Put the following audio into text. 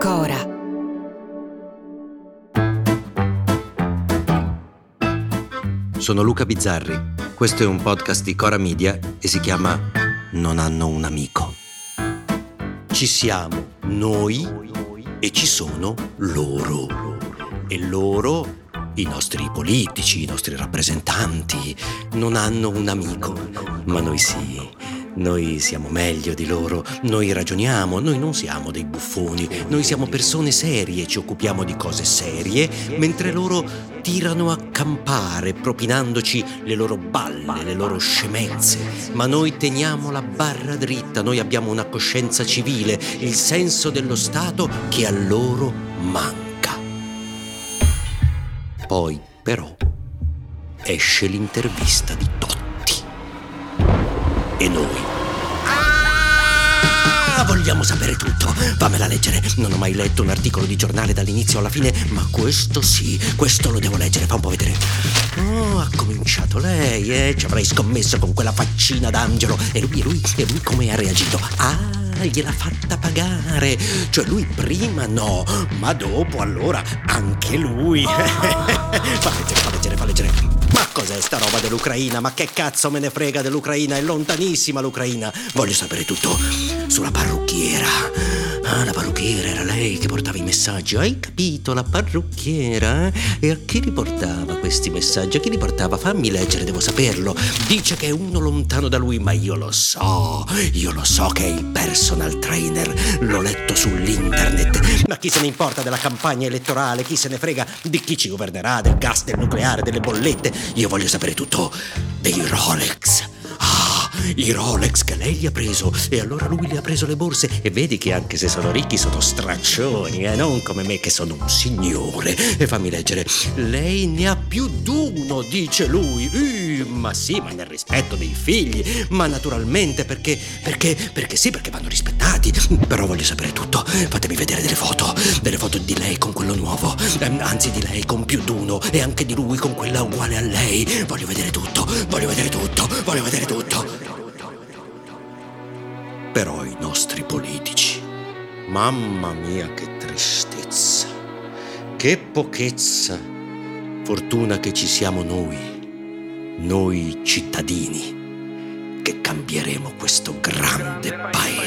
Cora. Sono Luca Bizzarri. Questo è un podcast di Cora Media e si chiama Non hanno un amico. Ci siamo noi e ci sono loro. E loro i nostri politici, i nostri rappresentanti non hanno un amico, ma noi sì. Noi siamo meglio di loro, noi ragioniamo, noi non siamo dei buffoni, noi siamo persone serie, ci occupiamo di cose serie, mentre loro tirano a campare, propinandoci le loro balle, le loro scemenze. Ma noi teniamo la barra dritta, noi abbiamo una coscienza civile, il senso dello Stato che a loro manca. Poi, però, esce l'intervista di. E noi Ah, vogliamo sapere tutto. Fammela leggere. Non ho mai letto un articolo di giornale dall'inizio alla fine, ma questo sì, questo lo devo leggere. Fa un po' vedere. Oh, ha cominciato lei, eh? Ci avrei scommesso con quella faccina d'angelo. E lui, e lui, e lui come ha reagito? Ah! gliel'ha fatta pagare. Cioè lui prima no, ma dopo allora anche lui. fa leggere, fa leggere, fa leggere. Cos'è sta roba dell'Ucraina? Ma che cazzo me ne frega dell'Ucraina? È lontanissima l'Ucraina. Voglio sapere tutto sulla parrucchiera. Ah, la parrucchiera era lei che portava i messaggi. Hai capito? La parrucchiera? Eh? E a chi li portava questi messaggi? A chi li portava? Fammi leggere, devo saperlo. Dice che è uno lontano da lui, ma io lo so. Io lo so che è il personal trainer. L'ho letto sull'internet. Ma chi se ne importa della campagna elettorale? Chi se ne frega di chi ci governerà? Del gas, del nucleare, delle bollette? Io voglio sapere tutto dei Rolex. Ah, i Rolex che lei gli ha preso e allora lui gli ha preso le borse e vedi che anche se sono ricchi sono straccioni, eh? non come me che sono un signore. E fammi leggere, lei ne ha più d'uno, dice lui. Uh, ma sì, ma nel rispetto dei figli, ma naturalmente perché, perché, perché sì, perché vanno rispettati. Però voglio sapere tutto, fatemi vedere delle foto, delle foto di lei con quello nuovo, eh, anzi di lei con più d'uno. E anche di lui con quella uguale a lei. Voglio vedere tutto, voglio vedere tutto, voglio vedere tutto. Però i nostri politici, mamma mia che tristezza, che pochezza. Fortuna che ci siamo noi, noi cittadini, che cambieremo questo grande